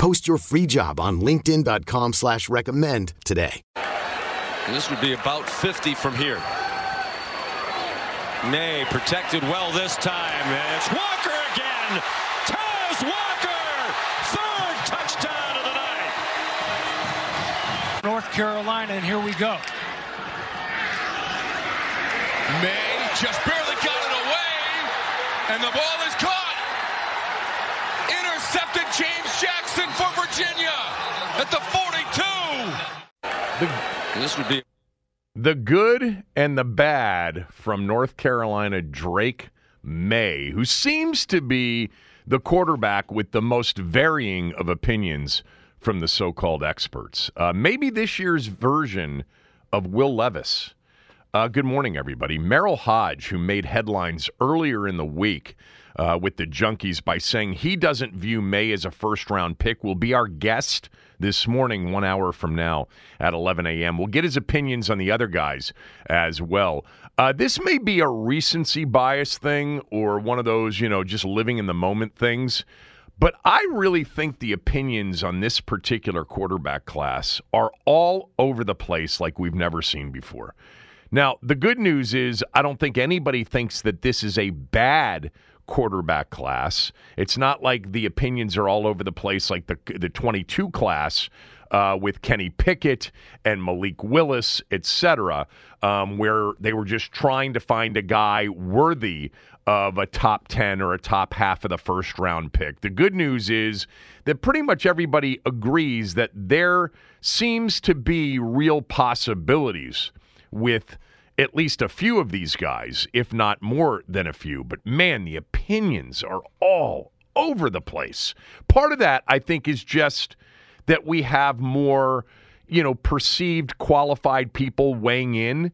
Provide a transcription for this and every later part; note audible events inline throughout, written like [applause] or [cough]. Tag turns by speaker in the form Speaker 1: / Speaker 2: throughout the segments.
Speaker 1: Post your free job on LinkedIn.com slash recommend today.
Speaker 2: And this would be about 50 from here. Maye protected well this time. And it's Walker again. Tez Walker! Third touchdown of the night.
Speaker 3: North Carolina, and here we go.
Speaker 4: Maye just barely got it away, and the ball is caught. Intercepted James Jackson for Virginia at the 42.
Speaker 2: And this would be
Speaker 5: The good and the bad from North Carolina, Drake Maye, who seems to be the quarterback with the most varying of opinions from the so called experts. Uh, maybe this year's version of Will Levis. Uh, good morning, everybody. Merril Hoge, who made headlines earlier in the week uh, with the Junkies by saying he doesn't view Maye as a first round pick, will be our guest this morning, one hour from now at 11 a.m. We'll get his opinions on the other guys as well. Uh, this may be a recency bias thing or one of those, you know, just living in the moment things. But I really think the opinions on this particular quarterback class are all over the place like we've never seen before. Now, the good news is I don't think anybody thinks that this is a bad quarterback class. It's not like the opinions are all over the place like the the 22 class uh, with Kenny Pickett and Malik Willis, etc., um, where they were just trying to find a guy worthy of a top 10 or a top half of the first round pick. The good news is that pretty much everybody agrees that there seems to be real possibilities with at least a few of these guys, if not more than a few. But man, the opinions are all over the place. Part of that, I think, is just that we have more, you know, perceived qualified people weighing in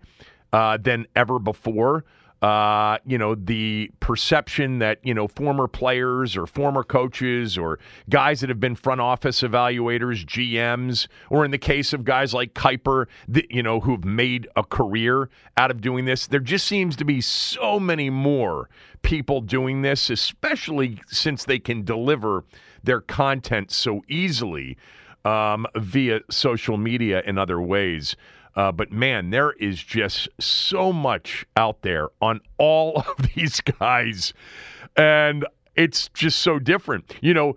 Speaker 5: uh, than ever before. Uh, you know, the perception that, you know, former players or former coaches or guys that have been front office evaluators, GMs, or in the case of guys like Kiper, you know, who've made a career out of doing this, there just seems to be so many more people doing this, especially since they can deliver their content so easily um, via social media and other ways. Uh, but man, there is just so much out there on all [laughs] of these guys. And it's just so different. You know,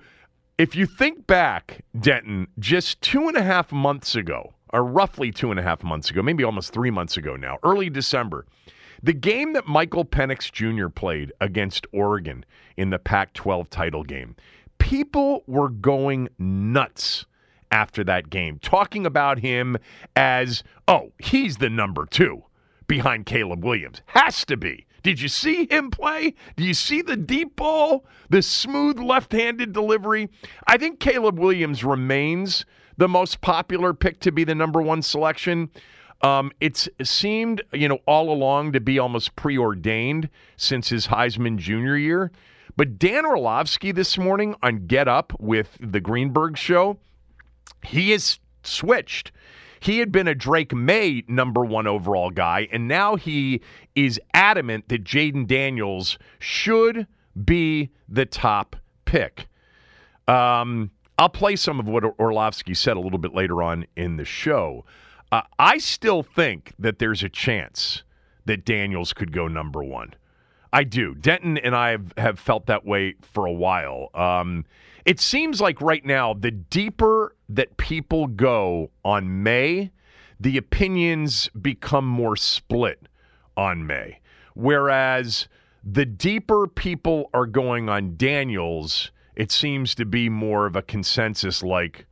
Speaker 5: if you think back, Denton, just two and a half months ago, or roughly two and a half months ago, maybe almost three months ago now, early December, the game that Michael Penix Jr. played against Oregon in the Pac 12 title game, people were going nuts after that game, talking about him as, oh, he's the number two behind Caleb Williams. Has to be. Did you see him play? Do you see the deep ball, the smooth left handed delivery? I think Caleb Williams remains the most popular pick to be the number one selection. Um, it's seemed, you know, all along to be almost preordained since his Heisman Junior year. But Dan Orlovsky this morning on Get Up with the Greenberg Show he is switched. He had been a Drake Maye number one overall guy, and now he is adamant that Jayden Daniels should be the top pick. Um, I'll play some of what Orlovsky said a little bit later on in the show. Uh, I still think that there's a chance that Daniels could go number one. I do. Denton and I have, have felt that way for a while. Um, it seems like right now, the deeper that people go on Maye, the opinions become more split on Maye. Whereas the deeper people are going on Daniels, it seems to be more of a consensus like,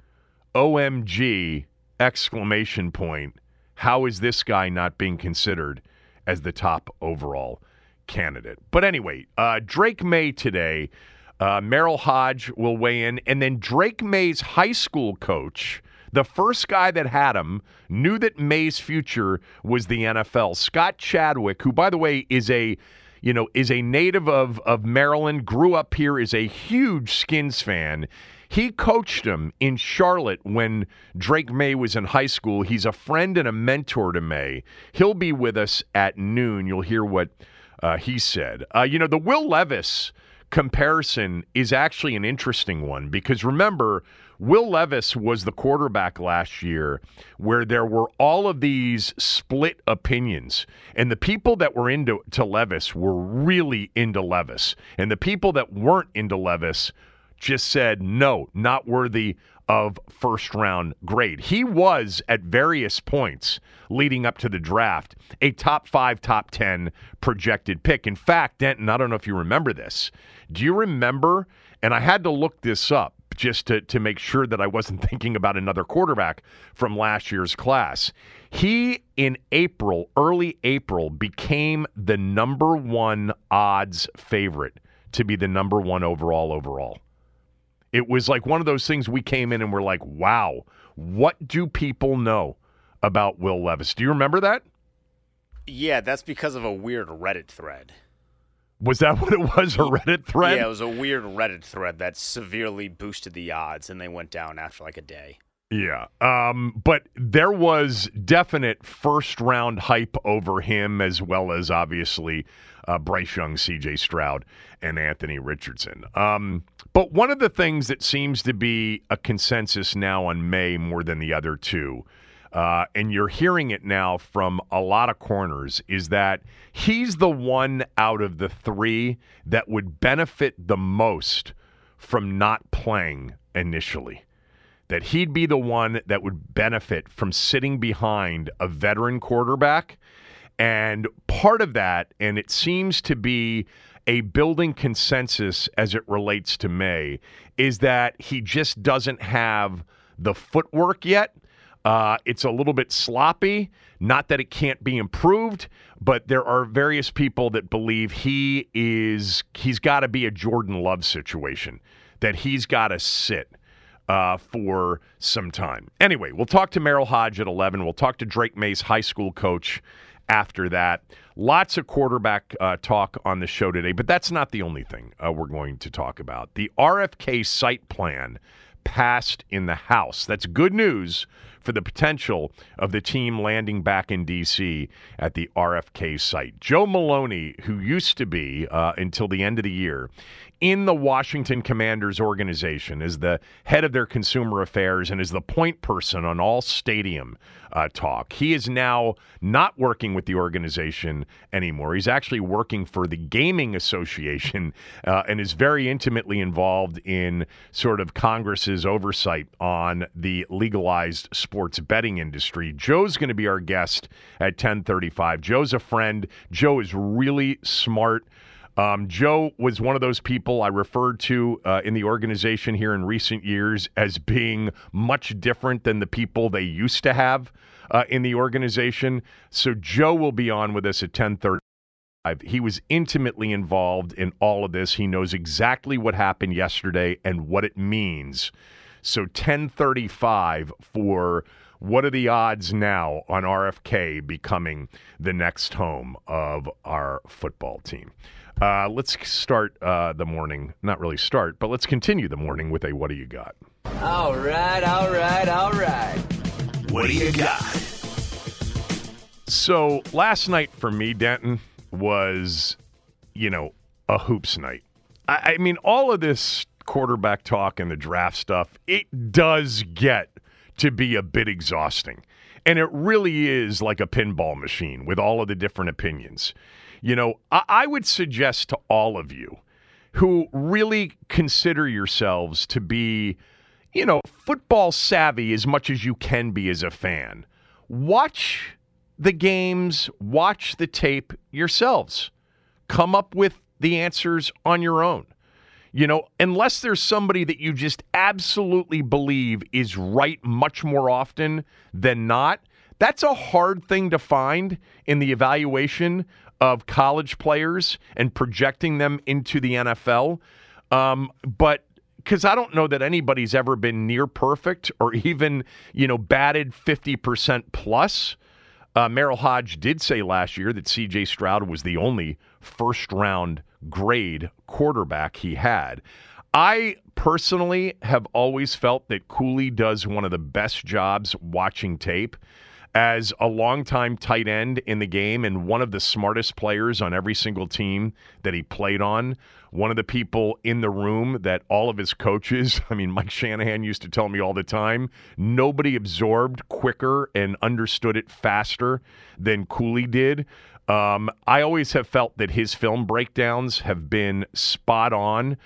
Speaker 5: OMG, exclamation point. How is this guy not being considered as the top overall candidate? But anyway, uh, Drake Maye today, uh, Merril Hoge will weigh in, and then Drake Maye's high school coach, the first guy that had him, knew that Maye's future was the NFL. Scott Chadwick, who, by the way, is a you know, is a native of, of Maryland, grew up here, is a huge Skins fan. He coached him in Charlotte when Drake Maye was in high school. He's a friend and a mentor to Maye. He'll be with us at noon. You'll hear what uh, he said. Uh, you know, the Will Levis comparison is actually an interesting one because remember, Will Levis was the quarterback last year where there were all of these split opinions. And the people that were into to Levis were really into Levis. And the people that weren't into Levis just said, no, not worthy of first round grade. He was at various points leading up to the draft a top five, top 10 projected pick. In fact, Denton, I don't know if you remember this. Do you remember? And I had to look this up just to, to make sure that I wasn't [laughs] thinking about another quarterback from last year's class. He, in April, early April, became the number one odds favorite to be the number one overall overall. It was like one of those things we came in and we're like, wow, what do people know about Will Levis? Do you remember that?
Speaker 3: Yeah, that's because of a weird Reddit thread.
Speaker 5: Was that [laughs] what it was? A Reddit thread?
Speaker 3: Yeah, it was a weird Reddit thread that severely boosted the odds, and they went down after like a day.
Speaker 5: Yeah. Um, but there was definite first round hype over him, as well as obviously uh, Bryce Young, CJ Stroud, and Anthony Richardson. Um, but one of the things that seems to be a consensus now on Maye more than the other two, uh, and you're hearing it now from a lot of corners, is that he's the one out of the three that would benefit the most from not playing initially that he'd be the one that would benefit from sitting behind a veteran quarterback. And part of that, and it seems to be a building consensus as it relates to Maye, is that he just doesn't have the footwork yet. Uh, it's a little bit sloppy. Not that it can't be improved, but there are various people that believe he is he's got to be a Jordan Love situation, that he's got to sit uh, for some time. Anyway, we'll talk to Merril Hoge at 11. We'll talk to Drake Maye's, high school coach after that. Lots of quarterback uh, talk on the show today, but that's not the only thing uh, we're going to talk about. The RFK site plan passed in the House. That's good news for the potential of the team landing back in D.C. at the RFK site. Joe Maloney, who used to be uh, until the end of the year in the Washington Commanders organization, is the head of their consumer affairs and is the point person on all stadium uh, talk. He is now not working with the organization anymore. He's actually working for the Gaming Association [laughs] uh, and is very intimately involved in sort of Congress's oversight on the legalized sports betting industry. Joe's going to be our guest at 1035. Joe's a friend. Joe is really smart. Um, Joe was one of those people I referred to uh, in the organization here in recent years as being much different than the people they used to have uh, in the organization. So Joe will be on with us at 10:30. He was intimately involved in all of this. He knows exactly what happened yesterday and what it means. So 1035 for what are the odds now on RFK becoming the next home of our football team? Uh, let's start uh, the morning. Not really start, but let's continue the morning with a what do you got?
Speaker 6: All right, all right, all right.
Speaker 7: What do you got?
Speaker 5: So last night for me, Denton, was, you know, a hoops night. I, I mean, all of this quarterback talk and the draft stuff, it does get to be a bit exhausting. And it really is like a pinball machine with all of the different opinions. You know, I, I would suggest to all of you who really consider yourselves to be, you know, football savvy as much as you can be as a fan, watch the games, watch the tape yourselves. Come up with the answers on your own. You know, unless there's somebody that you just absolutely believe is right much more often than not, that's a hard thing to find in the evaluation of college players and projecting them into the NFL. Um, but because I don't know that anybody's ever been near perfect or [laughs] even, you know, batted 50% plus. Uh, Merril Hoge did say last year that CJ Stroud was the only first round grade quarterback he had. I personally have always felt that Cooley does one of the best jobs watching tape as a longtime tight end in the game and one of the smartest players on every single team that he played on. One of the people in the room that all of his coaches, [laughs] I mean, Mike Shanahan used to tell me all the time, nobody absorbed quicker and understood it faster than Cooley did. Um, I always have felt that his film breakdowns have been spot on.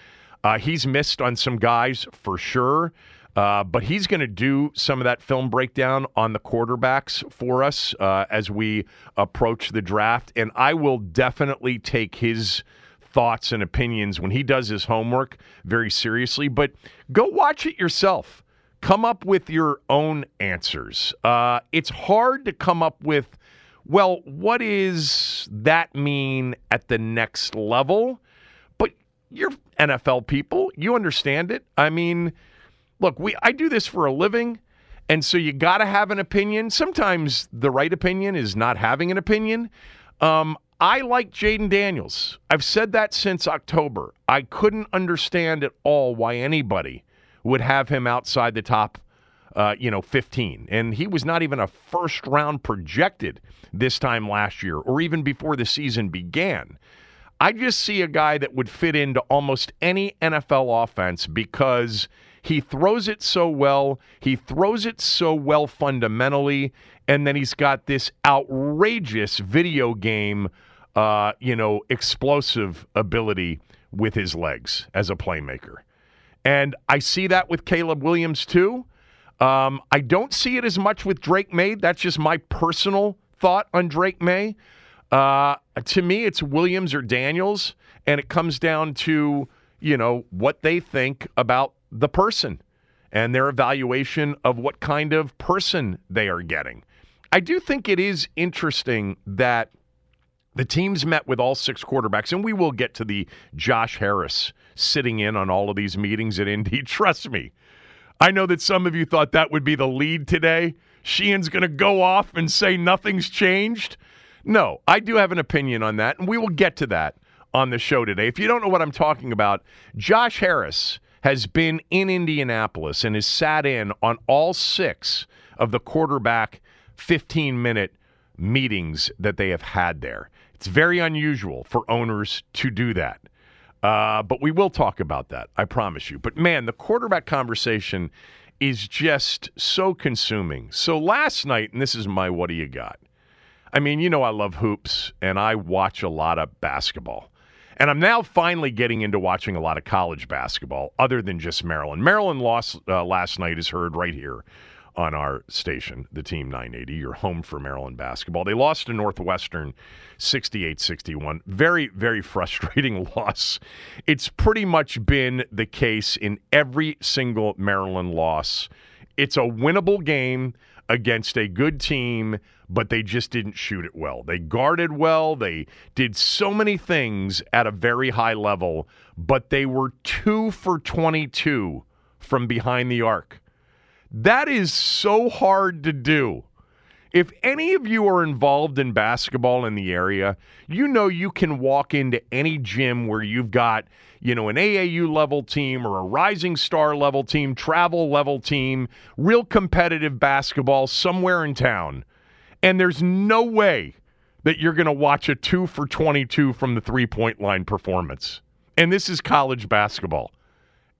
Speaker 5: Uh, he's missed on some guys for sure. Uh, but he's going to do some of that film breakdown on the quarterbacks for us uh, as we approach the draft. And I will definitely take his thoughts and opinions when he does his homework very seriously. But go watch it yourself. Come up with your own answers. Uh, it's hard to come up with, well, what does that mean at the next level? But you're NFL people. You understand it. I mean, look, we I do this for a living, and so you got to have an opinion. Sometimes the right opinion is not having an opinion. Um, I like Jayden Daniels. I've said that since October. I couldn't understand at all why anybody would have him outside the top, uh, you know, 15. And he was not even a first round projected this time last year or even before the season began. I just see a guy that would fit into almost any NFL offense because he throws it so well. He throws it so well fundamentally. And then he's got this outrageous video game, uh, you know, explosive ability with his legs as a playmaker. And I see that with Caleb Williams too. Um, I don't see it as much with Drake Maye. That's just my personal thought on Drake Maye. Uh, to me, it's Williams or Daniels, and it comes down to you know what they think about the person and their evaluation of what kind of person they are getting. I do think it is interesting that the teams met with all six quarterbacks, and we will get to the Josh Harris sitting in on all of these meetings at Indy. [laughs] Trust me. I know that some of you thought that would be the lead today. Sheehan's going to go off and say nothing's changed. No, I do have an opinion on that, and we will get to that on the show today. If you don't know what I'm talking about, Josh Harris has been in Indianapolis and has sat in on all six of the quarterback 15 minute meetings that they have had there. It's very unusual for owners to do that. Uh, but we will talk about that, I promise you. But man, the quarterback conversation is just so consuming. So last night, and this is my what do you got? I mean, you know, I love hoops and I watch a lot of basketball. And I'm now finally getting into watching a lot of college basketball other than just Maryland. Maryland lost uh, last night is heard right here on our station, the Team 980. You're home for Maryland basketball. They lost to Northwestern 68 61. Very, very [laughs] frustrating [laughs] loss. It's pretty much been the case in every single Maryland loss. It's a winnable game against a good team but they just didn't shoot it well. They guarded well. They did so many things at a very high level, but they were two for 22 from behind the arc. That is so hard to do. If any of you are involved in basketball in the area, you know you can walk into any gym where you've got, you know, an AAU level team or a rising star level team, travel level team, real competitive basketball somewhere in town and there's no way that you're going to watch a two for 22 from the three point line performance. And this is college basketball.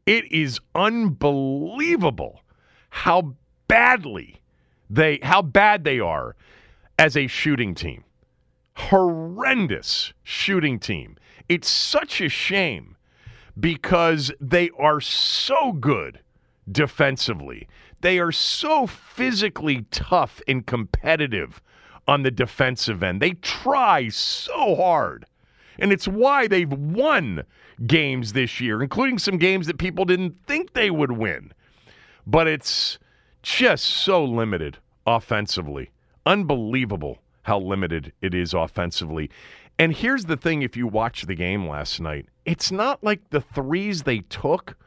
Speaker 5: It is unbelievable how badly they how bad they are as a shooting team. Horrendous shooting team. It's such a shame because they are so good defensively. They are so physically tough and competitive on the defensive end. They try so hard. And it's why they've won games this year, including some games that people didn't think they would win. But it's just so limited offensively. Unbelievable how limited it is offensively. And here's the thing if you watch the game last night, it's not like the threes they took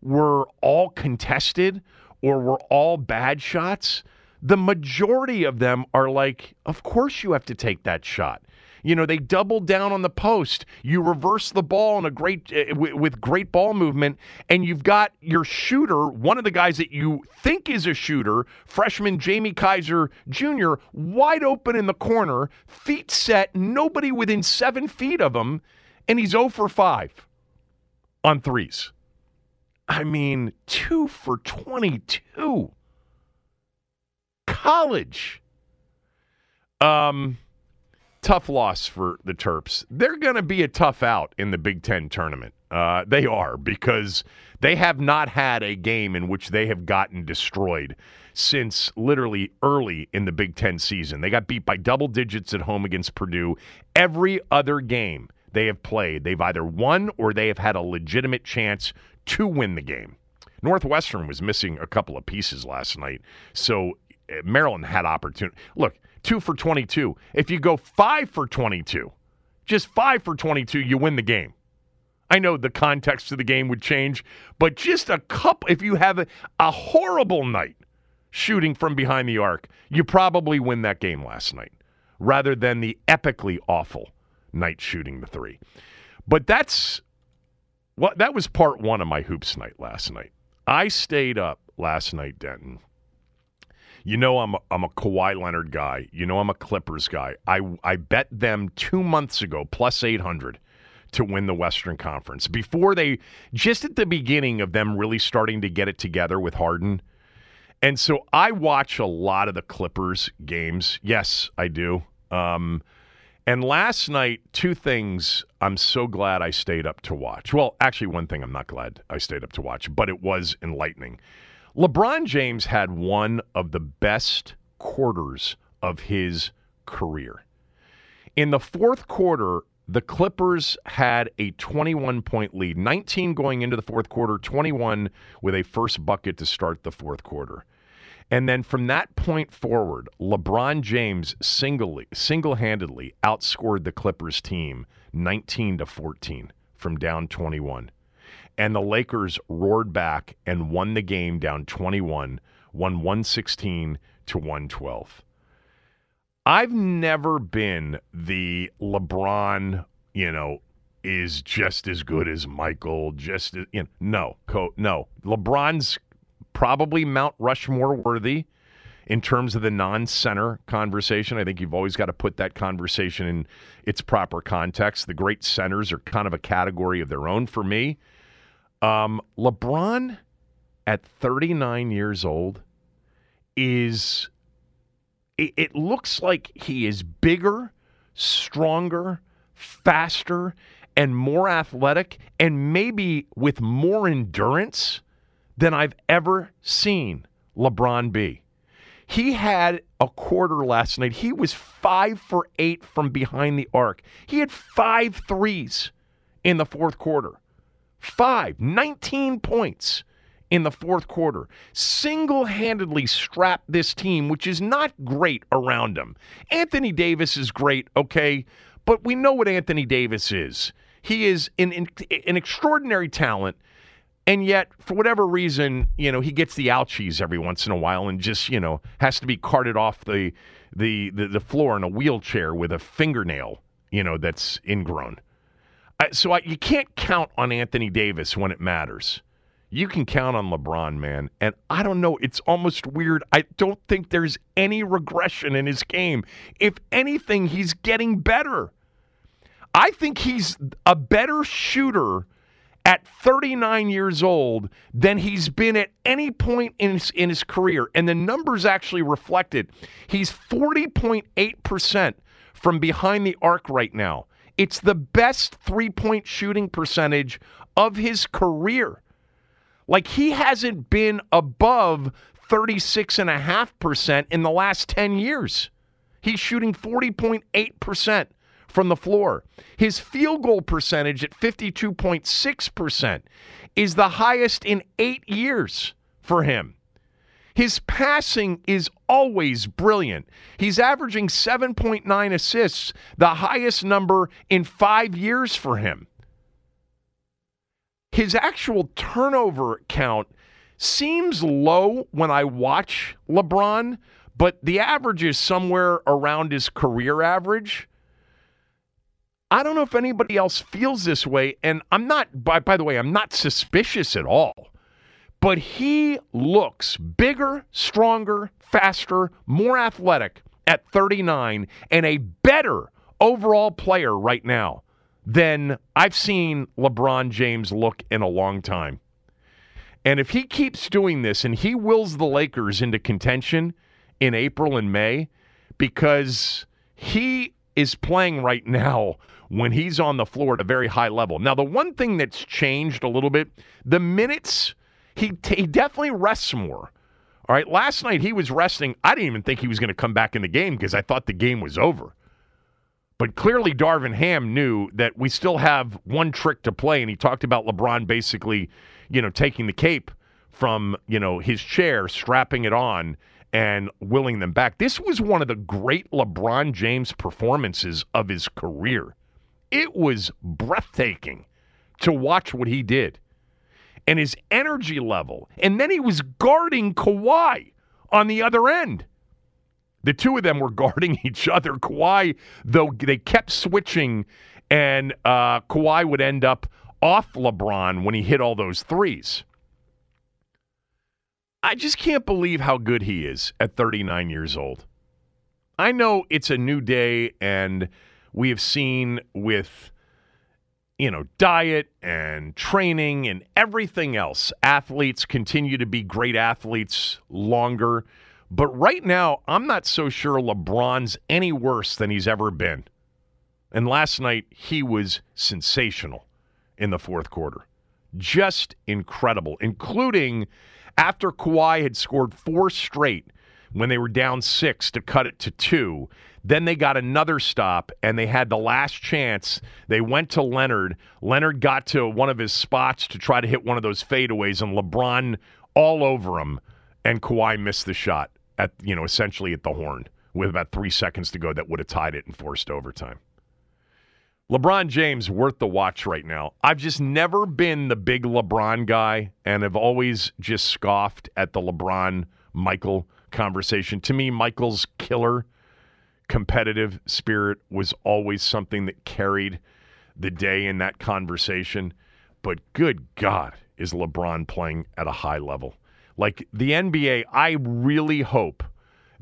Speaker 5: were all contested or were all bad shots. The majority of them are like, of course you have to take that shot. You know, they doubled down on the post. You reverse the ball in a great uh, with great ball movement, and you've got your shooter, one of the guys that you think is a shooter, freshman Jamie Kaiser Jr., wide open in the corner, feet set, nobody within seven feet of him, and he's 0 for 5 on threes. I mean, two for 22. College. Um, tough loss for the Terps. They're going to be a tough out in the Big Ten tournament. Uh, they are because they have not had a game in which they have gotten destroyed since literally early in the Big Ten season. They got beat by double digits at home against Purdue. Every other game they have played, they've either won or they have had a legitimate chance to win the game. Northwestern was missing a couple of pieces last night, so uh, Maryland had opportunity. Look, two for 22. If you go five for 22, just five for 22, you win the game. I know the context of the game would change, but just a couple, if you have a, a horrible night shooting from behind the arc, you probably win that game last night rather than the epically awful night shooting the three. But that's what that was part one of my hoops night last night. I stayed up last night, Denton, you know I'm a, I'm a Kawhi Leonard guy. You know I'm a Clippers guy. I I bet them two months ago plus eight hundred to win the Western Conference before they just at the beginning of them really starting to get it together with Harden. And so I watch a lot of the Clippers games. Yes, I do. Um, and last night, two things I'm so glad I stayed up to watch. Well, actually, one thing I'm not glad I stayed up to watch, but it was enlightening. LeBron James had one of the best quarters of his career. In the fourth quarter, the Clippers had a 21 point lead, 19 going into the fourth quarter, 21 with a first bucket to start the fourth quarter. And then from that point forward, LeBron James single-handedly outscored the Clippers team 19 to 14 from down 21 and the Lakers roared back and won the game down 21, won 116 to 112. I've never been the LeBron, you know, is just as good as Michael, just as, you know, no, no. LeBron's probably Mount Rushmore worthy in terms of the non-center conversation. I think you've always got to put that conversation in its proper context. The great centers are kind of a category of their own for me. Um, LeBron at 39 years old is it, it looks like he is bigger, stronger, faster, and more athletic, and maybe with more endurance than I've ever seen LeBron be. He had a quarter last night. He was five for eight from behind the arc. He had five threes in the fourth quarter. Five, 19 points in the fourth quarter. Single handedly strapped this team, which is not great around him. Anthony Davis is great, okay, but we know what Anthony Davis is. He is an, an extraordinary talent. And yet, for whatever reason, you know, he gets the ouchies every once in a while and just, you know, has to be carted off the, the, the, the floor in a wheelchair with a fingernail, you know, that's ingrown Uh, so I, you can't count on Anthony Davis when it matters. You can count on LeBron, man. And I don't know, it's almost weird. I don't think there's any regression in his game. If anything, he's getting better. I think he's a better shooter at 39 years old than he's been at any point in his, in his career. And the numbers actually reflect it. He's 40.8% from behind the arc right now. It's the best three point shooting percentage of his career. Like he hasn't been above 36.5% in the last 10 years. He's shooting 40.8% from the floor. His field goal percentage at 52.6% is the highest in eight years for him. His passing is always brilliant. He's averaging 7.9 assists, the highest number in five years for him. His actual turnover count seems low when I watch LeBron, but the average is somewhere around his career average. I don't know if anybody else feels this way, and I'm not, by, by the way, I'm not suspicious at all. But he looks bigger, stronger, faster, more athletic at 39 and a better overall player right now than I've seen LeBron James look in a long time. And if he keeps doing this and he wills the Lakers into contention in April and May because he is playing right now when he's on the floor at a very high level. Now, the one thing that's changed a little bit, the minutes, he, t- he definitely rests more. All right, last night he was resting. I didn't even think he was going to come back in the game because I thought the game was over. But clearly, Darvin Ham knew that we still have one trick to play, and he talked about LeBron basically, you know, taking the cape from you know his chair, strapping it on, and willing them back. This was one of the great LeBron James performances of his career. It was breathtaking to watch what he did and his energy level. And then he was guarding Kawhi on the other end. The two of them were [laughs] guarding each other. Kawhi, though, they kept switching, and uh, Kawhi would end up off LeBron when he hit all those threes. I just can't believe how good he is at 39 years old. I know it's a new day and we have seen with you know diet and training and everything else. Athletes continue to be great athletes longer. But right now i'm not so sure lebron's any worse than he's ever been. And last night he was sensational in the fourth quarter. Just incredible including after Kawhi had scored four straight when they were down six to cut it to two then they got another stop and they had the last chance. They went to Leonard. Leonard got to one of his spots to try to hit one of those fadeaways, and LeBron all over him. And Kawhi missed the shot at, you know, essentially at the horn with about three seconds to go that would have tied it and forced overtime. LeBron James worth the watch right now. I've just never been the big LeBron guy and have always just scoffed at the LeBron Michael conversation. To me, Michael's killer competitive spirit was always something that carried the day in that conversation. But good God, is LeBron playing at a high level? Like the NBA, I really hope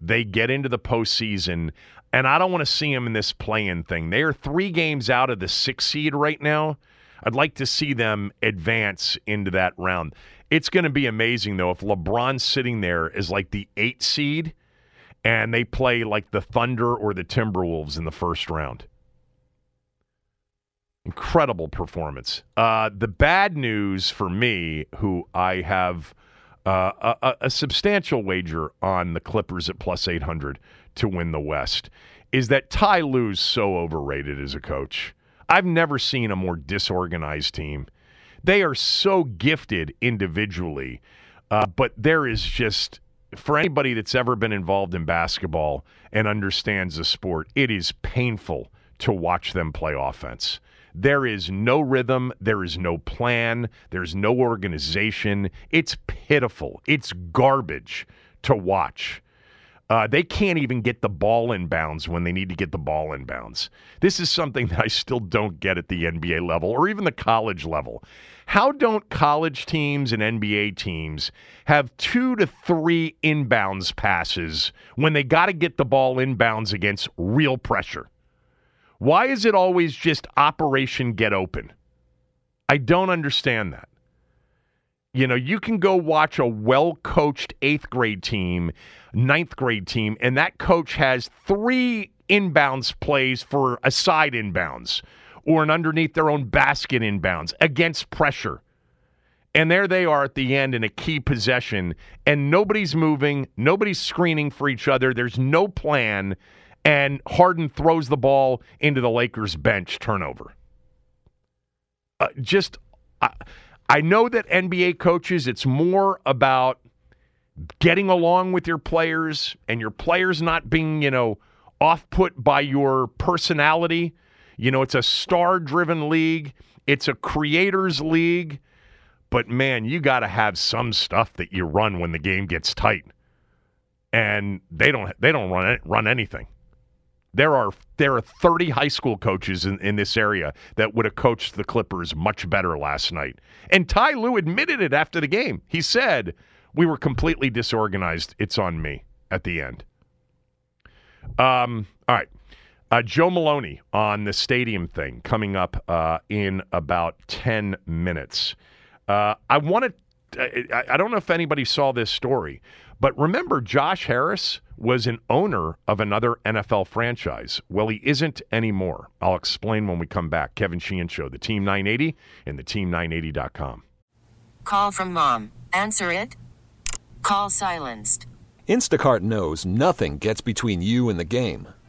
Speaker 5: they get into the postseason. And I don't want to see them in this play-in thing. They are three games out of the six seed right now. I'd like to see them advance into that round. It's going to be amazing, though, if LeBron's sitting there as like the eight seed and they play like the Thunder or the Timberwolves in the first round. Incredible performance. Uh, the bad news for me, who I have uh, a, a substantial wager on the Clippers at plus 800 to win the West, is that Ty Lue's so overrated as a coach. I've never seen a more disorganized team. They are so gifted individually, uh, but there is just for anybody that's ever been involved in basketball and understands the sport, it is painful to watch them play offense. There is no rhythm, there is no plan, there's no organization. It's pitiful. It's garbage to watch. Uh, they can't even get the ball in bounds when they need to get the ball in bounds. This is something that I still don't get at the NBA level or even the college level. How don't college teams and NBA teams have two to three inbounds passes when they got to get the ball inbounds against real pressure? Why is it always just Operation Get Open? I don't understand that. You know, you can go watch a well coached eighth grade team, ninth grade team, and that coach has three inbounds plays for a side inbounds or an underneath their own basket inbounds against pressure. And there they are at the end in a key possession, and nobody's moving, nobody's screening for each other. There's no plan, and Harden throws the ball into the Lakers bench turnover. Uh, just, I, I know that NBA coaches, it's more about getting along with your players and your players not being, you know, off put by your personality. You know, it's a star driven league, it's a creators league. But man, you got to have some stuff that you run when the game gets tight. And they don't they don't run run anything. There are there are 30 high school coaches in, in this area that would have coached the Clippers much better last night. And Ty Lue admitted it after the game. He said, We were completely disorganized. It's on me at the end. Um, all right. Uh, Joe Maloney on the stadium thing coming up uh, in about 10 minutes. Uh, I want to, I, I don't know if anybody saw this story, but remember, Josh Harris was an owner of another NFL franchise. Well, he isn't anymore. I'll explain when we come back. Kevin Sheehan Show, the Team 980 and the Team980.com.
Speaker 7: Call from mom. Answer it. Call silenced.
Speaker 8: Instacart knows nothing gets between you and the game.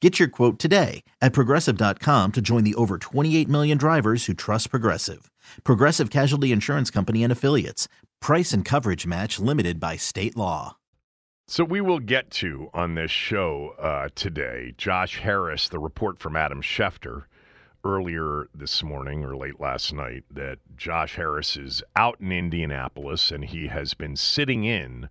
Speaker 9: Get your quote today at progressive.com to join the over 28 million drivers who trust Progressive. Progressive Casualty Insurance Company and Affiliates. Price and coverage match limited by state law.
Speaker 5: So we will get to on this show uh, today Josh Harris, the report from Adam Schefter earlier this morning or late last night that Josh Harris is out in Indianapolis and he has been sitting in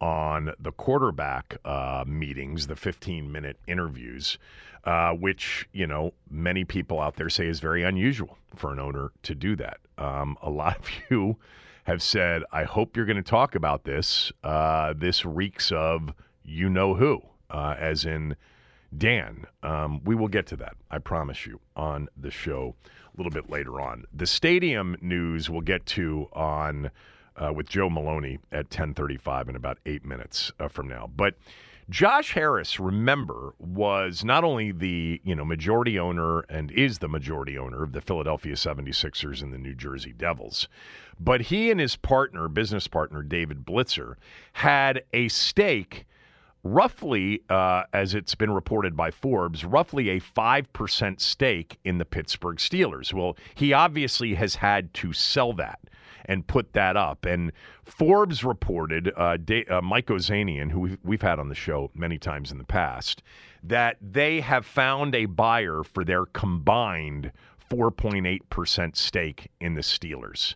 Speaker 5: on the quarterback uh, meetings, the 15 minute interviews, uh, which, you know, many people out there say is very unusual for an owner to do that. Um, a lot of [laughs] you have said, I hope you're going to talk about this. Uh, this reeks of you know who, uh, as in Dan. Um, we will get to that, I promise you, on the show a little bit later on. The stadium news we'll get to on uh, with Joe Maloney at 10:35 in about eight minutes uh, from now. But Josh Harris, remember, was not only the you know majority owner and is the majority owner of the Philadelphia 76ers and the New Jersey Devils, but he and his partner, business partner David Blitzer, had a stake. Roughly, uh, as it's been reported by Forbes, roughly a 5% stake in the Pittsburgh Steelers. Well, he obviously has had to sell that and put that up. And Forbes reported, uh, uh, Mike Ozanian, who we've, we've had on the show many times in the past, that they have found a buyer for their combined 4.8% stake in the Steelers.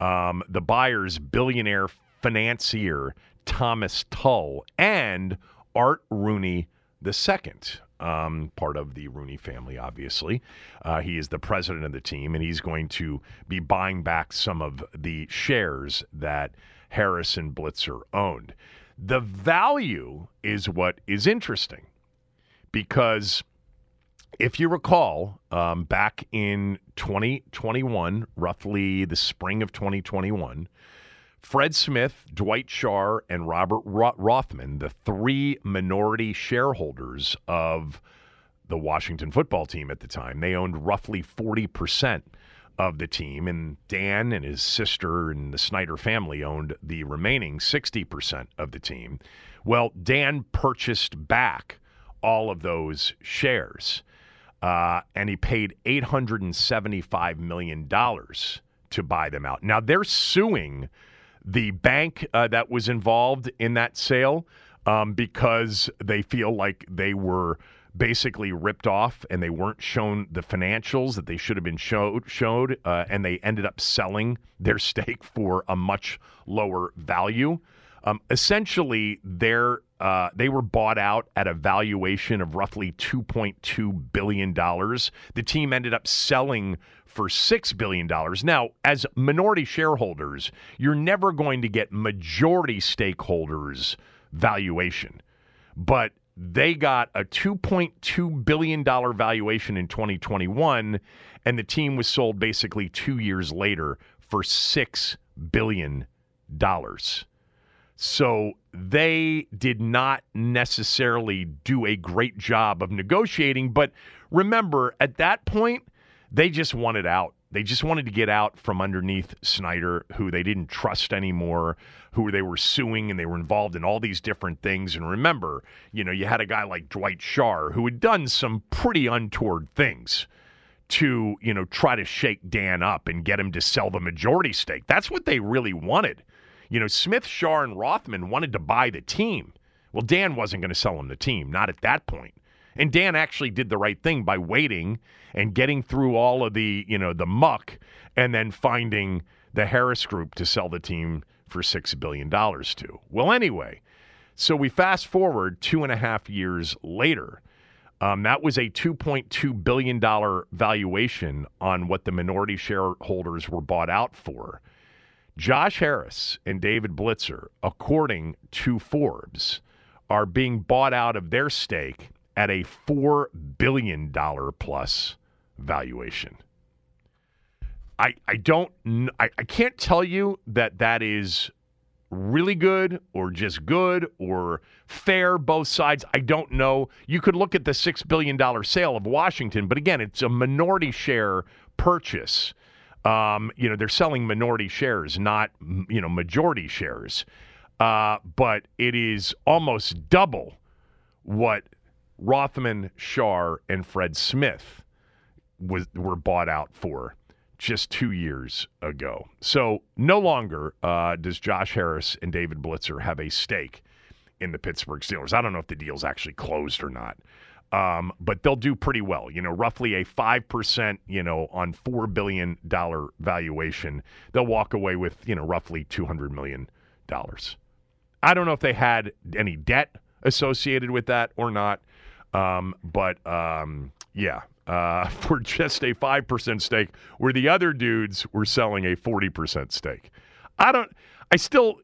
Speaker 5: Um, the buyer's billionaire financier Thomas Tull and Art Rooney II um, part of the Rooney family, obviously. Uh, he is the president of the team, and he's going to be buying back some of the shares that Harris and Blitzer owned. The value is what is interesting because if you recall, um, back in 2021, roughly the spring of 2021, Fred Smith, Dwight Schar, and Robert Rothman, the three minority shareholders of the Washington football team at the time, they owned roughly 40% of the team. And Dan and his sister and the Snyder family owned the remaining 60% of the team. Well, Dan purchased back all of those shares. Uh, and he paid $875 million to buy them out. Now they're suing the bank uh, that was involved in that sale um, because they feel like they were basically ripped off and they weren't shown the financials that they should have been showed showed uh, and they ended up selling their [laughs] stake for a much lower value. Um, essentially, they're, uh, they were bought out at a valuation of roughly $2.2 billion. The team ended up selling for $6 billion. Now, as minority shareholders, you're never going to get majority stakeholders' valuation. But they got a $2.2 billion valuation in 2021, and the team was sold basically two years later for $6 billion. So they did not necessarily do a great job of negotiating. But remember, at that point, they just wanted out. They just wanted to get out from underneath Snyder, who they didn't trust anymore, who they were suing, and they were involved in all these different things. And remember, you know, you had a guy like Dwight Schar who had done some pretty untoward things to, you know, try to shake Dan up and get him to sell the majority stake. That's what they really wanted. You know, Smith, Schar, and Rothman wanted to buy the team. Well, Dan wasn't going to sell him the team, not at that point. And Dan actually did the right thing by waiting and getting through all of the, you know, the muck and then finding the Harris group to sell the team for $6 billion to. Well, anyway, so we fast forward two and a half years later. Um, that was a $2.2 billion valuation on what the minority shareholders were bought out for. Josh Harris and David Blitzer, according to Forbes, are being bought out of their stake at a $4 billion plus valuation. I, I don't I, I can't tell you that that is really good or just good or fair both sides. I don't know. You could look at the $6 billion sale of washington but again it's a minority share purchase um, you know, they're selling minority shares, not you know majority shares. Uh, but it is almost double what Rothman, Schar, and Fred Smith was were bought out for just two years ago. So no longer uh, does Josh Harris and David Blitzer have a stake in the Pittsburgh Steelers. I don't know if the deal's actually closed or not. Um, but they'll do pretty well. You know, roughly a five percent, you know, on four billion dollar valuation, they'll walk away with you know roughly two hundred million dollars. I don't know if they had any debt associated with that or not, um, but um, yeah, uh, [laughs] for just a five percent stake, where the other dudes were selling a forty percent stake. I don't. I still.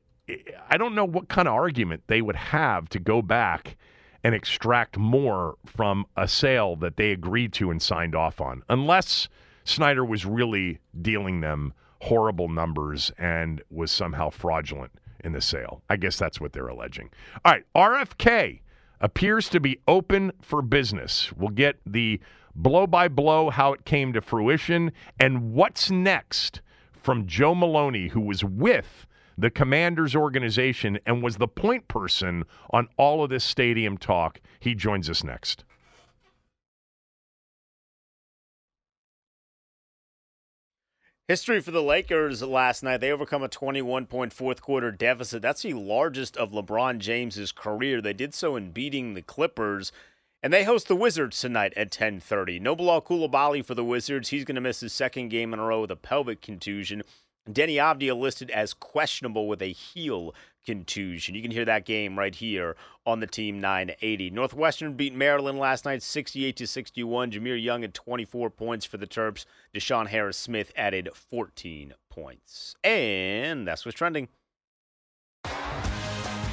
Speaker 5: I don't know what kind of argument they would have to go back and extract more from a sale that they agreed to and signed off on, unless Snyder was really dealing them horrible numbers and was somehow fraudulent in the sale. I guess that's what they're alleging. All right, RFK appears to be open for business. We'll get the blow by blow how it came to fruition and what's next from Joe Maloney, who was with the Commanders organization and was the point person on all of this stadium talk. He joins us next.
Speaker 3: History for the Lakers last night. They overcome a 21 point fourth quarter deficit. That's the largest of LeBron James's career. They did so in beating the Clippers. And they host the Wizards tonight at 10:30. No Bilal Coulibaly for the Wizards. He's going to miss his second game in a row with a pelvic contusion. Deni Avdija listed as questionable with a heel contusion. You can hear that game right here on the Team 980. Northwestern beat Maryland last night 68 to 61. Jahmir Young had 24 points for the Terps. DeShawn Harris Smith added 14 points. And that's what's trending.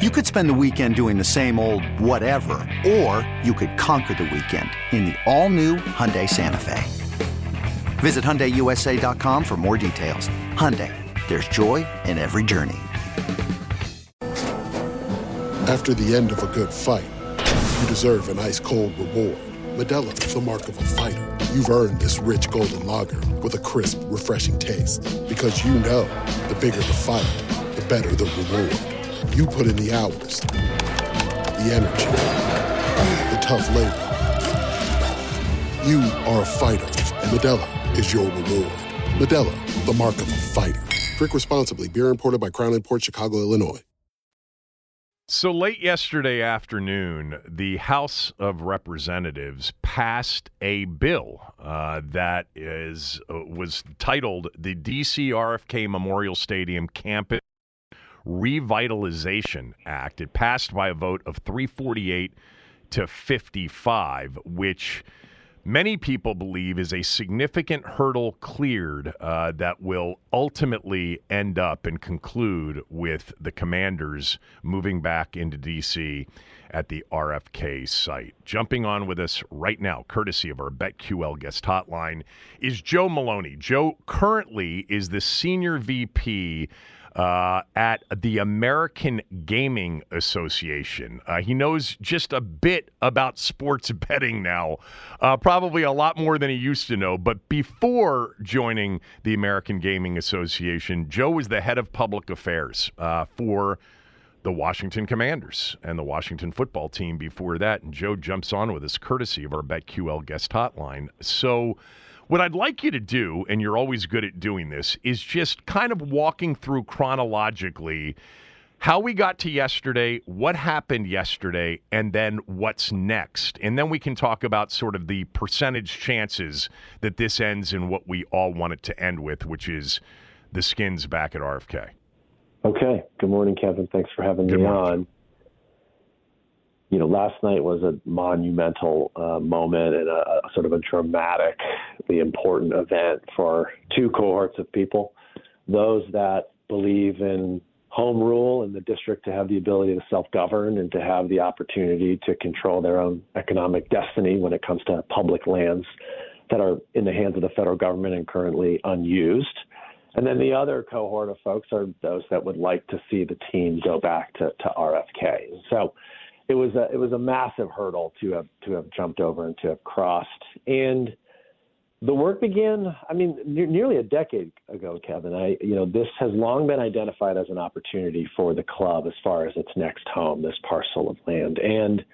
Speaker 10: You could spend the weekend doing the same old whatever, or you could conquer the weekend in the all-new Hyundai Santa Fe. Visit HyundaiUSA.com for more details. Hyundai, there's joy in every journey.
Speaker 11: After the end of a good fight, you deserve an ice-cold reward. Modelo is the mark of a fighter. You've earned this rich golden lager with a crisp, refreshing taste. Because you know, the bigger the fight, the better the reward. You put in the hours, the energy, the tough labor. You are a fighter, and Modelo is your reward. Modelo, the mark of a fighter. Drink responsibly. Beer imported by Crown Port Chicago, Illinois.
Speaker 5: So late yesterday afternoon, the House of Representatives passed a bill uh, that is uh, was titled the DC RFK Memorial Stadium Campus Revitalization Act. It passed by a vote of 348 to 55, which many people believe is a significant hurdle cleared uh, that will ultimately end up and conclude with the commanders moving back into D.C. at the RFK site. Jumping on with us right now, courtesy of our BetQL guest hotline, is Joe Maloney. Joe currently is the senior VP uh, at the American Gaming Association. Uh, he knows just a bit about sports [laughs] betting now, uh, probably a lot more than he used to know. But before joining the American Gaming Association, Joe was the head of public affairs uh, for the Washington Commanders and the Washington football team before that. And Joe jumps on with us courtesy of our BetQL guest hotline. So, what I'd like you to do, and you're always good at doing this, is just kind of walking through chronologically how we got to yesterday, what happened yesterday, and then what's next. And then we can talk about sort of the percentage chances that this ends in what we all want it to end with, which is the skins back at RFK.
Speaker 12: Okay. Good morning, Kevin. Thanks for having Good me morning. on you know, last night was a monumental uh, moment and a, a, sort of a dramatically important event for two cohorts of people. Those that believe in home rule and the district to have the ability to self govern and to have the opportunity to control their own economic destiny when it comes to public lands that are in the hands of the federal government and currently unused. And then the other cohort of folks are those that would like to see the team go back to, to RFK. So, it was a it was a massive hurdle to have to have jumped over and to have crossed. And the work began. I mean, ne- nearly a decade ago, Kevin. I you know this has long been identified as an opportunity for the club as far as its next home, this parcel of land, and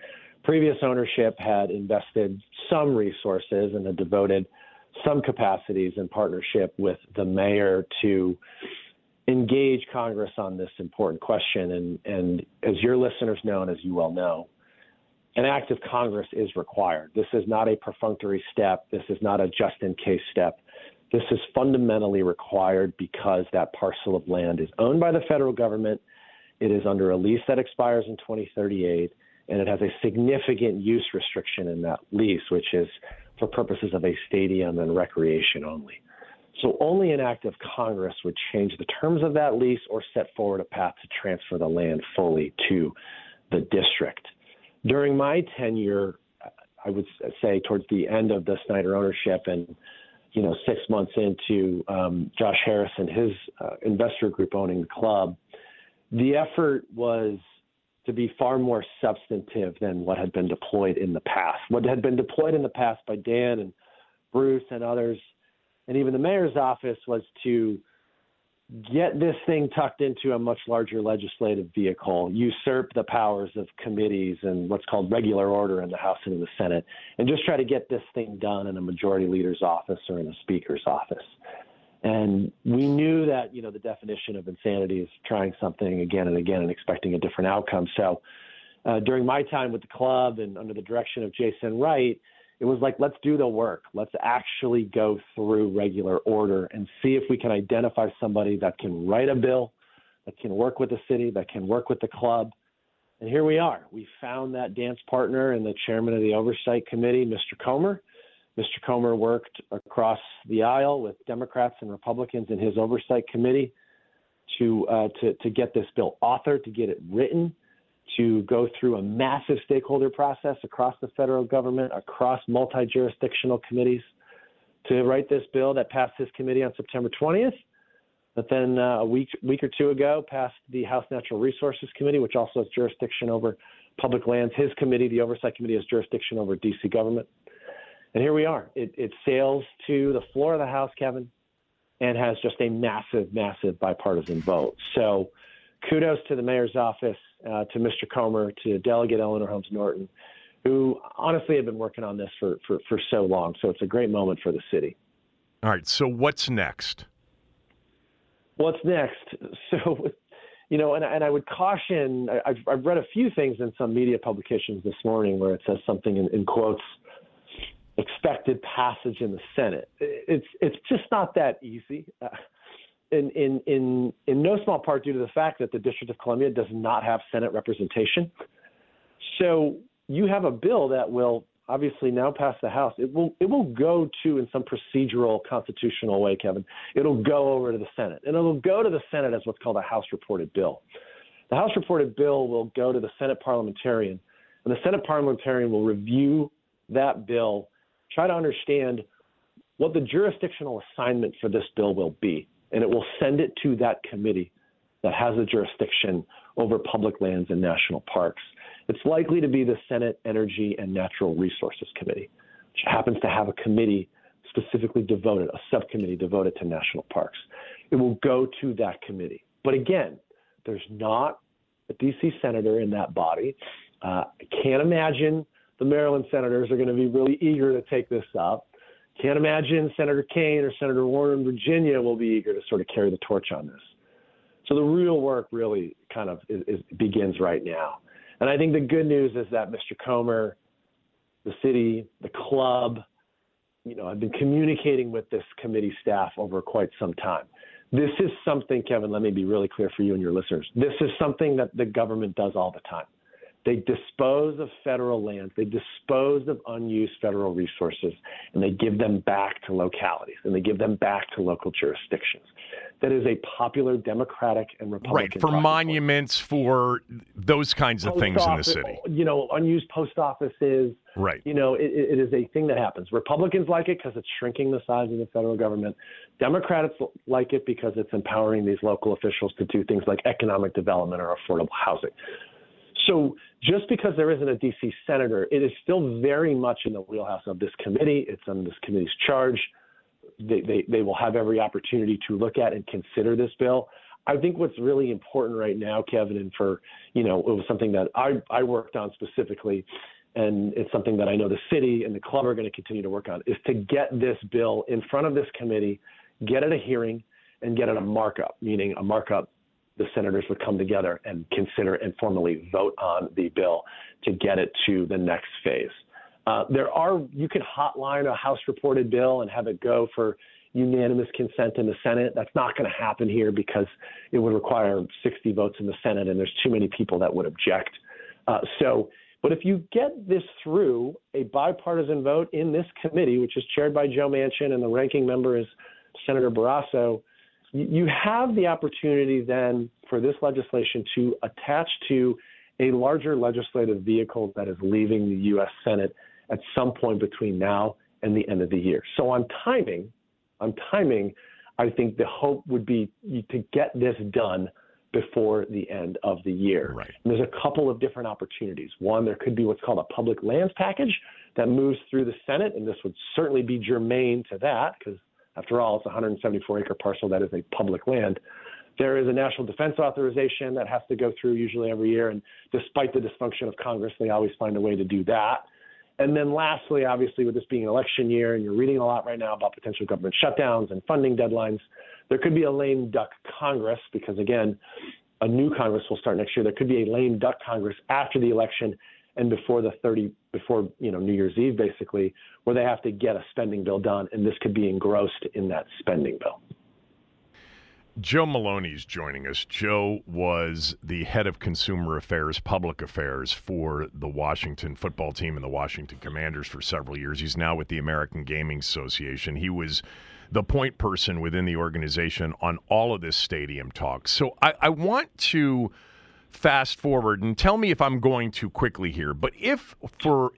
Speaker 12: previous ownership had invested some resources and had devoted some capacities in partnership with the mayor to engage Congress on this important question. And, and as your listeners know, and as you well know, an act of Congress is required. This is not a perfunctory step. This is not a just in case step. This is fundamentally required because that parcel of land is owned by the federal government. It is under a lease that expires in 2038, and it has a significant use restriction in that lease, which is for purposes of a stadium and recreation only. So only an act of Congress would change the terms of that lease or set forward a path to transfer the land fully to the district. During my tenure, I would say towards the end of the Snyder ownership and you know six months into um, Josh Harris and his uh, investor group owning the club, the effort was to be far more substantive than what had been deployed in the past. What had been deployed in the past by Dan and Bruce and others and even the mayor's office was to get this thing tucked into a much larger legislative vehicle, usurp the powers of committees and what's called regular order in the House and in the Senate, and just try to get this thing done in a majority leader's office or in a speaker's office. And we knew that, you know, the definition of insanity is trying something again and again and expecting a different outcome. So uh, during my time with the club and under the direction of Jason Wright, it was like, let's do the work. Let's actually go through regular order and see if we can identify somebody that can write a bill, that can work with the city, that can work with the club. And here we are. We found that dance partner and the chairman of the oversight committee, Mr. Comer. Mr. Comer worked across the aisle with Democrats and Republicans in his oversight committee to uh, to to get this bill authored, to get it written, to go through a massive stakeholder process across the federal government, across multi jurisdictional committees, to write this bill that passed his committee on September 20th. But then uh, a week week or two ago, passed the House Natural Resources Committee, which also has jurisdiction over public lands. His committee, the Oversight Committee, has jurisdiction over D.C. government. And here we are. It, it sails to the floor of the House, Kevin, and has just a massive, massive bipartisan vote. So kudos to the mayor's office, uh, to Mr. Comer, to Delegate Eleanor Holmes Norton, who honestly have been working on this for, for, for so long. So it's a great moment for the city.
Speaker 5: All right. So what's next?
Speaker 12: What's next? [laughs] So, you know, and, and I would caution, I've, I've read a few things in some media publications this morning where it says something in, in quotes, expected passage in the Senate. It's, it's just not that easy. Uh, in, in, in, in no small part due to the fact that the District of Columbia does not have Senate representation. So you have a bill that will obviously now pass the House. It will it will go to in some procedural constitutional way, Kevin. It'll go over to the Senate, and it'll go to the Senate as what's called a House reported bill. The House reported bill will go to the Senate parliamentarian, and the Senate parliamentarian will review that bill, try to understand what the jurisdictional assignment for this bill will be and it will send it to that committee that has a jurisdiction over public lands and national parks. It's likely to be the Senate Energy and Natural Resources Committee, which happens to have a committee specifically devoted, a subcommittee devoted to national parks. It will go to that committee. But again, there's not a DC senator in that body. Uh, I can't imagine the Maryland senators are going to be really eager to take this up. Can't imagine Senator Kaine or Senator Warner in Virginia will be eager to sort of carry the torch on this. So the real work really kind of is, is, begins right now. And I think the good news is that Mr. Comer, the city, the club, you know, I've been communicating with this committee staff over quite some time. This is something, Kevin, let me be really clear for you and your listeners. This is something that the government does all the time. They dispose of federal lands, they dispose of unused federal resources, and they give them back to localities and they give them back to local jurisdictions. That is a popular Democratic and Republican.
Speaker 5: Right, for monuments, for those kinds of
Speaker 12: post
Speaker 5: things
Speaker 12: office,
Speaker 5: in the city.
Speaker 12: You know, unused post offices.
Speaker 5: Right.
Speaker 12: You know, it, it is a thing that happens. Republicans like it because it's shrinking the size of the federal government. Democrats like it because it's empowering these local officials to do things like economic development or affordable housing. So just because there isn't a D.C. senator, it is still very much in the wheelhouse of this committee. It's on this committee's charge. They, they, they will have every opportunity to look at and consider this bill. I think what's really important right now, Kevin, and for, you know, it was something that I, I worked on specifically, and it's something that I know the city and the club are going to continue to work on, is to get this bill in front of this committee, get it a hearing, and get it a markup, meaning a markup the senators would come together and consider and formally vote on the bill to get it to the next phase. Uh, there are you could hotline a House reported bill and have it go for unanimous consent in the Senate. That's not going to happen here because it would require 60 votes in the Senate, and there's too many people that would object. Uh, so, but if you get this through a bipartisan vote in this committee, which is chaired by Joe Manchin and the ranking member is Senator Barrasso, you have the opportunity then for this legislation to attach to a larger legislative vehicle that is leaving the U.S. Senate at some point between now and the end of the year. So on timing, on timing, I think the hope would be to get this done before the end of the year.
Speaker 5: Right.
Speaker 12: And there's a couple of different opportunities. One, there could be what's called a public lands package that moves through the Senate, and this would certainly be germane to that because after all, it's a 174 acre parcel that is a public land. There is a national defense authorization that has to go through usually every year. And despite the dysfunction of Congress, they always find a way to do that. And then lastly, obviously, with this being an election year, and you're reading a lot right now about potential government shutdowns and funding deadlines, there could be a lame duck Congress because, again, a new Congress will start next year. There could be a lame duck Congress after the election and before the 30 before you know New Year's Eve basically where they have to get a spending bill done and this could be engrossed in that spending bill.
Speaker 5: Joe Maloney's joining us. Joe was the head of consumer affairs, public affairs for the Washington football team and the Washington Commanders for several years. He's now with the American Gaming Association. He was the point person within the organization on all of this stadium talk. So I, I want to fast forward and tell me if I'm going too quickly here. But if for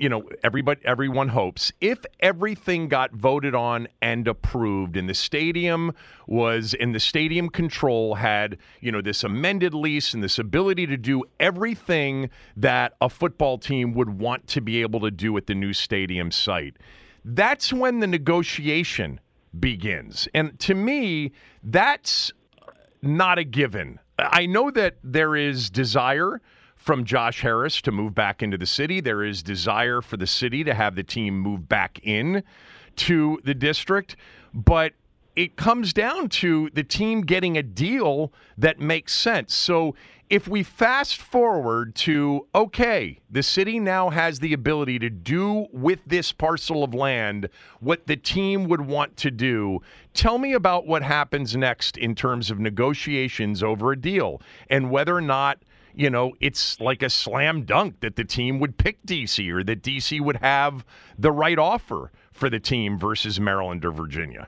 Speaker 5: you know everybody everyone hopes if everything got voted on and approved and the stadium was in the stadium control had you know this amended lease and this ability to do everything that a football team would want to be able to do at the new stadium site that's when the negotiation begins and to me that's not a given I know that there is desire from Josh Harris to move back into the city. There is desire for the city to have the team move back in to the district, but it comes down to the team getting a deal that makes sense. So if we fast forward to okay, the city now has the ability to do with this parcel of land what the team would want to do. Tell me about what happens next in terms of negotiations over a deal and whether or not you know, it's like a slam dunk that the team would pick DC or that DC would have the right offer for the team versus Maryland or Virginia.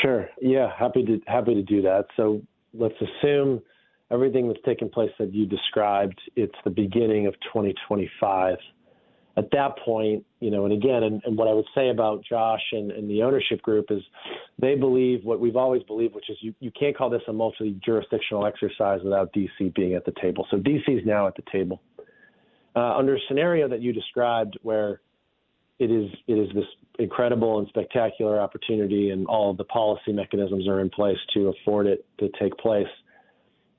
Speaker 12: Sure. Yeah, happy to happy to do that. So let's assume everything that's taken place that you described, it's the beginning of 2025. At that point, you know, and again, and, and what I would say about Josh and, and, the ownership group is they believe what we've always believed, which is you, you can't call this a multi jurisdictional exercise without DC being at the table. So DC is now at the table. Uh, under a scenario that you described where it is it is this incredible and spectacular opportunity and all of the policy mechanisms are in place to afford it to take place –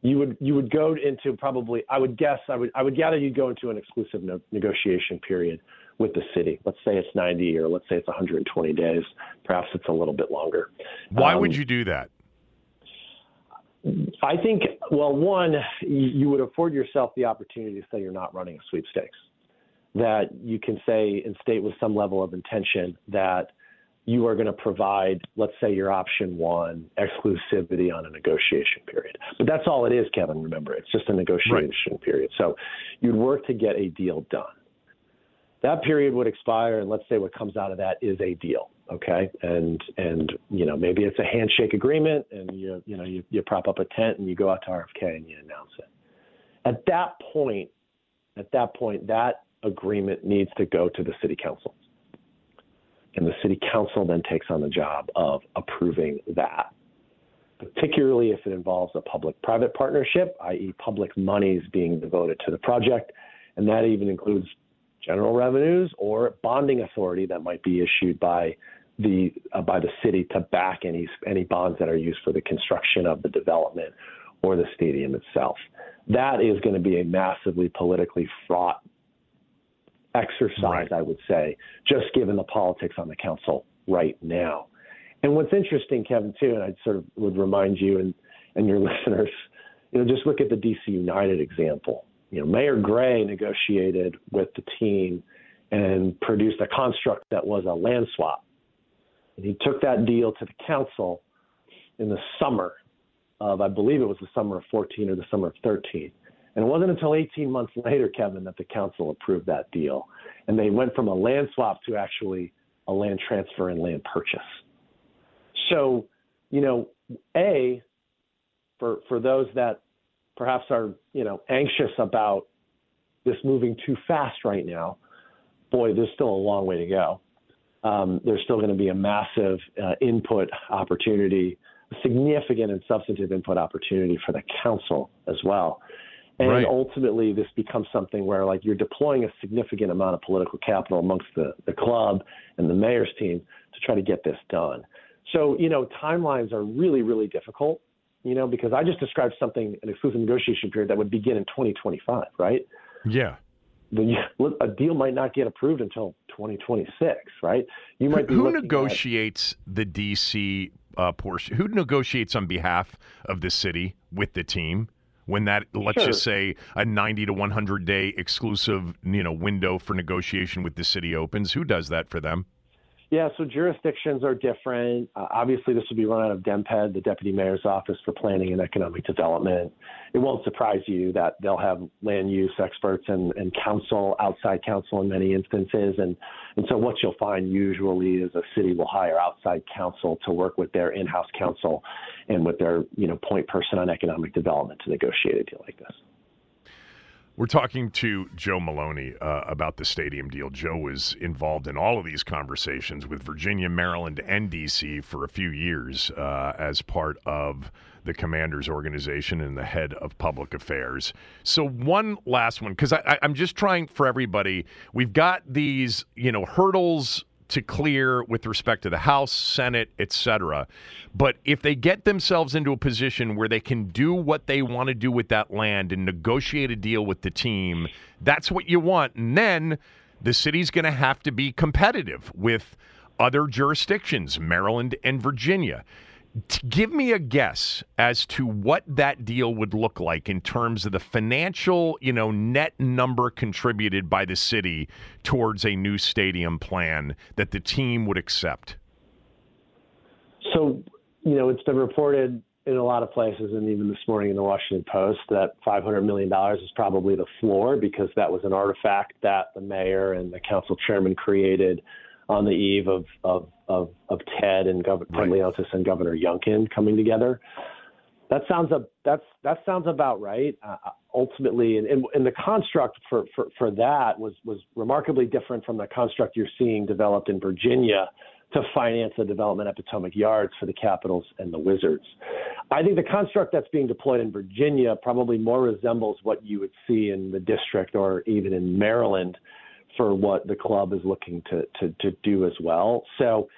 Speaker 12: you would you would go into probably I would guess I would I would gather you'd go into an exclusive no, negotiation period with the city. Let's say it's 90 or let's say it's 120 days. Perhaps it's a little bit longer.
Speaker 5: Why um, would you do that?
Speaker 12: I think well, one you would afford yourself the opportunity to say you're not running a sweepstakes. That you can say and state with some level of intention that you are going to provide, let's say, your option one exclusivity on a negotiation period. But that's all it is, Kevin. Remember, it's just a negotiation right. period. So you'd work to get a deal done. That period would expire, and let's say what comes out of that is a deal. Okay, and and you know maybe it's a handshake agreement, and you you know you, you prop up a tent and you go out to RFK and you announce it. At that point, at that point, that agreement needs to go to the city council and the city council then takes on the job of approving that, particularly if it involves a public private partnership, i.e., public monies being devoted to the project. And that even includes general revenues or bonding authority that might be issued by the uh, by the city to back any any bonds that are used for the construction of the development or the stadium itself. That is going to be a massively politically fraught exercise, right. I would say, just given the politics on the council right now. And what's interesting, Kevin, too, and I sort of would remind you and, and your [laughs] listeners, you know, just look at the DC United example. You know, Mayor Gray negotiated with the team and produced a construct that was a land swap. And he took that deal to the council in the summer of, I believe it was the summer of 14 or the summer of 13. And it wasn't until 18 months later, Kevin, that the council approved that deal. And they went from a land swap to actually a land transfer and land purchase. So, you know, A, for, for those that perhaps are, you know, anxious about this moving too fast right now, boy, there's still a long way to go. Um, there's still going to be a massive uh, input opportunity, a significant and substantive input opportunity for the council as well. And right. ultimately, this becomes something where, like, you're deploying a significant amount of political capital amongst the, the club and the mayor's team to try to get this done. So, you know, timelines are really, really difficult, you know, because I just described something, an exclusive negotiation period that would begin in 2025, right?
Speaker 5: Yeah.
Speaker 12: the, [laughs] a deal might not get approved until 2026, right?
Speaker 5: You might who, who negotiates at, the DC uh, portion? Who negotiates on behalf of the city with the team? When that let's sure. just say a 90 to 100 day exclusive you know window for negotiation with the city opens who does that for them
Speaker 12: yeah, so jurisdictions are different. Uh, obviously, this will be run out of DMPED, the Deputy Mayor's Office for Planning and Economic Development. It won't surprise you that they'll have land use experts and, and counsel, outside counsel in many instances. And, and so what you'll find usually is a city will hire outside counsel to work with their in-house counsel and with their you know point person on economic development to negotiate a deal like this.
Speaker 5: We're talking to Joe Maloney uh, about the stadium deal. Joe was involved in all of these conversations with Virginia, Maryland, and D.C. for a few years uh, as part of the Commanders organization and the head of public affairs. So, one last one, because I'm just trying for everybody. We've got these, you know, hurdles to clear with respect to the House, Senate, etc. But if they get themselves into a position where they can do what they want to do with that land and negotiate a deal with the team, that's what you want. And then the city's going to have to be competitive with other jurisdictions, Maryland and Virginia give me a guess as to what that deal would look like in terms of the financial, you know, net number contributed by the city towards a new stadium plan that the team would accept.
Speaker 12: So, you know, it's been reported in a lot of places, and even this morning in the Washington Post, that $500 million is probably the floor because that was an artifact that the mayor and the council chairman created on the eve of of of, of Ted and Governor right. Ted Leonsis and Governor Youngkin coming together. That sounds a, that's that sounds about right. Uh, ultimately, and, and, and the construct for, for, for that was was remarkably different from the construct you're seeing developed in Virginia to finance the development at Potomac Yards for the Capitals and the Wizards. I think the construct that's being deployed in Virginia probably more resembles what you would see in the district or even in Maryland for what the club is looking to to, to do as well. So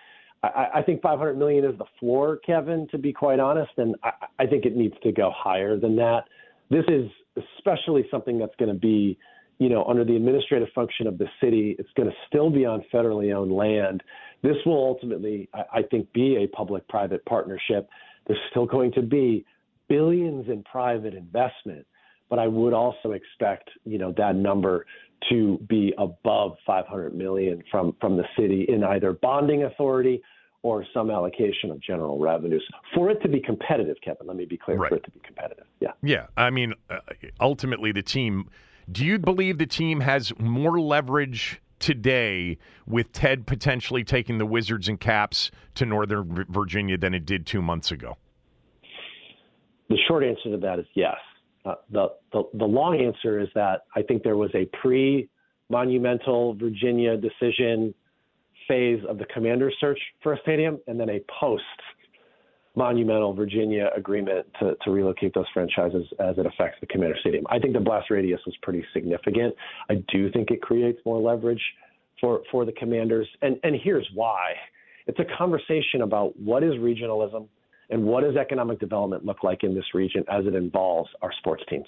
Speaker 12: I, I think 500 million is the floor, Kevin. To be quite honest, and I, I think it needs to go higher than that. This is especially something that's going to be, you know, under the administrative function of the city. It's going to still be on federally owned land. This will ultimately, I, I think, be a public-private partnership. There's still going to be billions in private investment but I would also expect, you know, that number to be above 500 million from from the city in either bonding authority or some allocation of general revenues for it to be competitive. Kevin, let me be clear: right. for it to be competitive. Yeah.
Speaker 5: Yeah. I mean, uh, ultimately, the team. Do you believe the team has more leverage today with Ted potentially taking the Wizards and Caps to Northern Virginia than it did two months ago?
Speaker 12: The short answer to that is yes. Uh, the, the, the long answer is that I think there was a pre monumental Virginia decision phase of the commander search for a stadium, and then a post monumental Virginia agreement to, to relocate those franchises as it affects the commander stadium. I think the blast radius was pretty significant. I do think it creates more leverage for, for the commanders. And, and here's why it's a conversation about what is regionalism and what does economic development look like in this region as it involves our sports teams.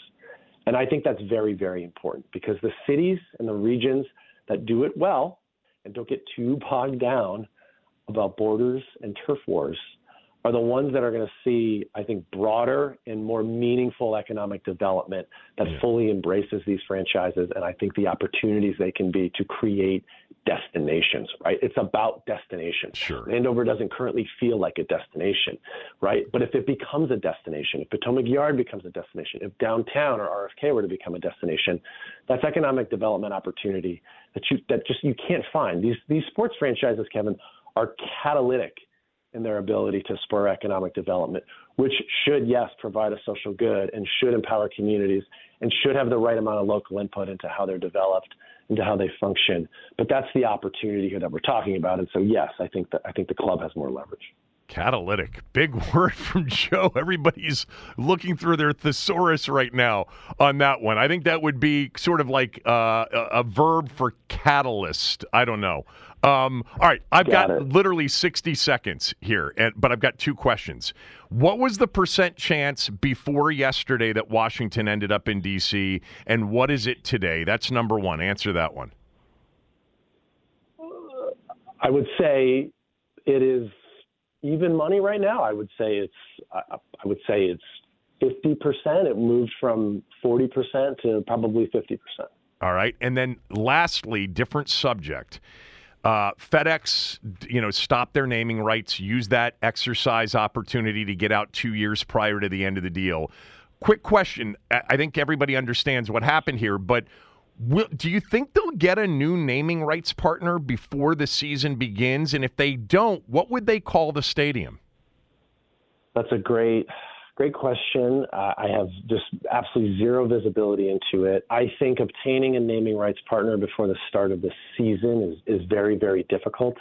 Speaker 12: And I think that's very, very important because the cities and the regions that do it well and don't get too [laughs] bogged down about borders and turf wars are the ones that are going to see, I think, broader and more meaningful economic development that yeah. fully embraces these franchises. And I think the opportunities they can be to create destinations, right? It's about destinations.
Speaker 5: Sure.
Speaker 12: Landover doesn't currently feel like a destination, right? But if it becomes a destination, if Potomac Yard becomes a destination, if downtown or RFK were to become a destination, that's economic development opportunity that you that just you can't find. These these sports franchises, Kevin, are catalytic in their ability to spur economic development, which should, yes, provide a social good and should empower communities and should have the right amount of local input into how they're developed, into how they function. But that's the opportunity here that we're talking about. And so, yes, I think that I think the club has more leverage.
Speaker 5: Catalytic. Big [laughs] word from Joe. Everybody's looking through their thesaurus right now on that one. I think that would be sort of like uh, a, a verb for catalyst. I don't know. Um, all right, I've got,
Speaker 12: Got
Speaker 5: literally 60 seconds here, and, but I've got two questions. What was the percent chance before yesterday that Washington ended up in D.C., and what is it today? That's number one. Answer that one.
Speaker 12: I would say it is even money right now. I would say it's I, I would say it's fifty percent. It moved from forty percent to probably fifty percent.
Speaker 5: All right, and then lastly, different subject. Uh, FedEx, you know, stopped their naming rights, used that exercise opportunity to get out two years prior to the end of the deal. Quick question: I think everybody understands what happened here, but will, do you think they'll get a new naming rights partner before the season begins? And if they don't, what would they call the stadium?
Speaker 12: That's a great, great question. Uh, I have just absolutely zero visibility into it. I think obtaining a naming rights partner before the start of the season is, is very, very difficult.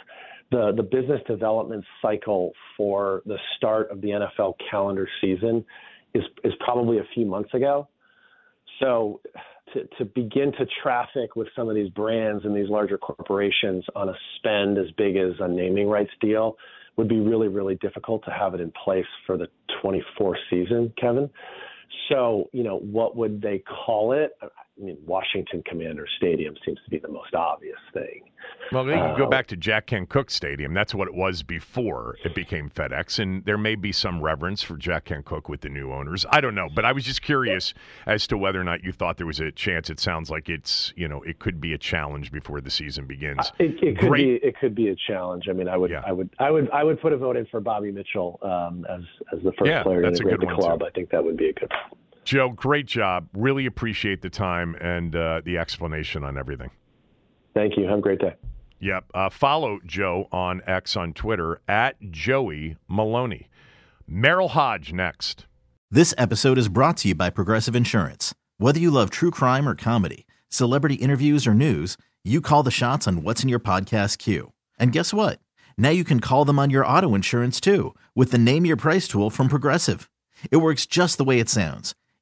Speaker 12: The, the business development cycle for the start of the NFL calendar season is, is probably a few months ago. So to, to begin to traffic with some of these brands and these larger corporations on a spend as big as a naming rights deal would be really, really difficult to have it in place for the 24 season, Kevin. So, you know, what would they call it? I mean, Washington Commander Stadium seems to be the most obvious thing.
Speaker 5: Well, you go
Speaker 12: Uh,
Speaker 5: back to Jack Kent Cooke Stadium. That's what it was before it became FedEx, and there may be some reverence for Jack Kent Cooke with the new owners. I don't know, but I was just curious as to whether or not you thought there was a chance. It sounds like it's you know it could be a challenge before the season begins.
Speaker 12: It, it could
Speaker 5: Great.
Speaker 12: be it could be a challenge. I mean, I would I would I would I would put a vote in for Bobby Mitchell um, as as the first
Speaker 5: Yeah,
Speaker 12: player to integrate the club.
Speaker 5: too.
Speaker 12: I think that would be a good.
Speaker 5: Joe, great job. Really appreciate the time and uh, the explanation on everything.
Speaker 12: Thank you. Have a great day.
Speaker 5: Yep. Uh, follow Joe on X on Twitter at Joey Maloney. Merril Hoge next.
Speaker 9: This episode is brought to you by Progressive Insurance. Whether you love true crime or comedy, celebrity interviews or news, you call the shots on what's in your podcast queue. And guess what? Now you can call them on your auto insurance too with the Name Your Price tool from Progressive. It works just the way it sounds.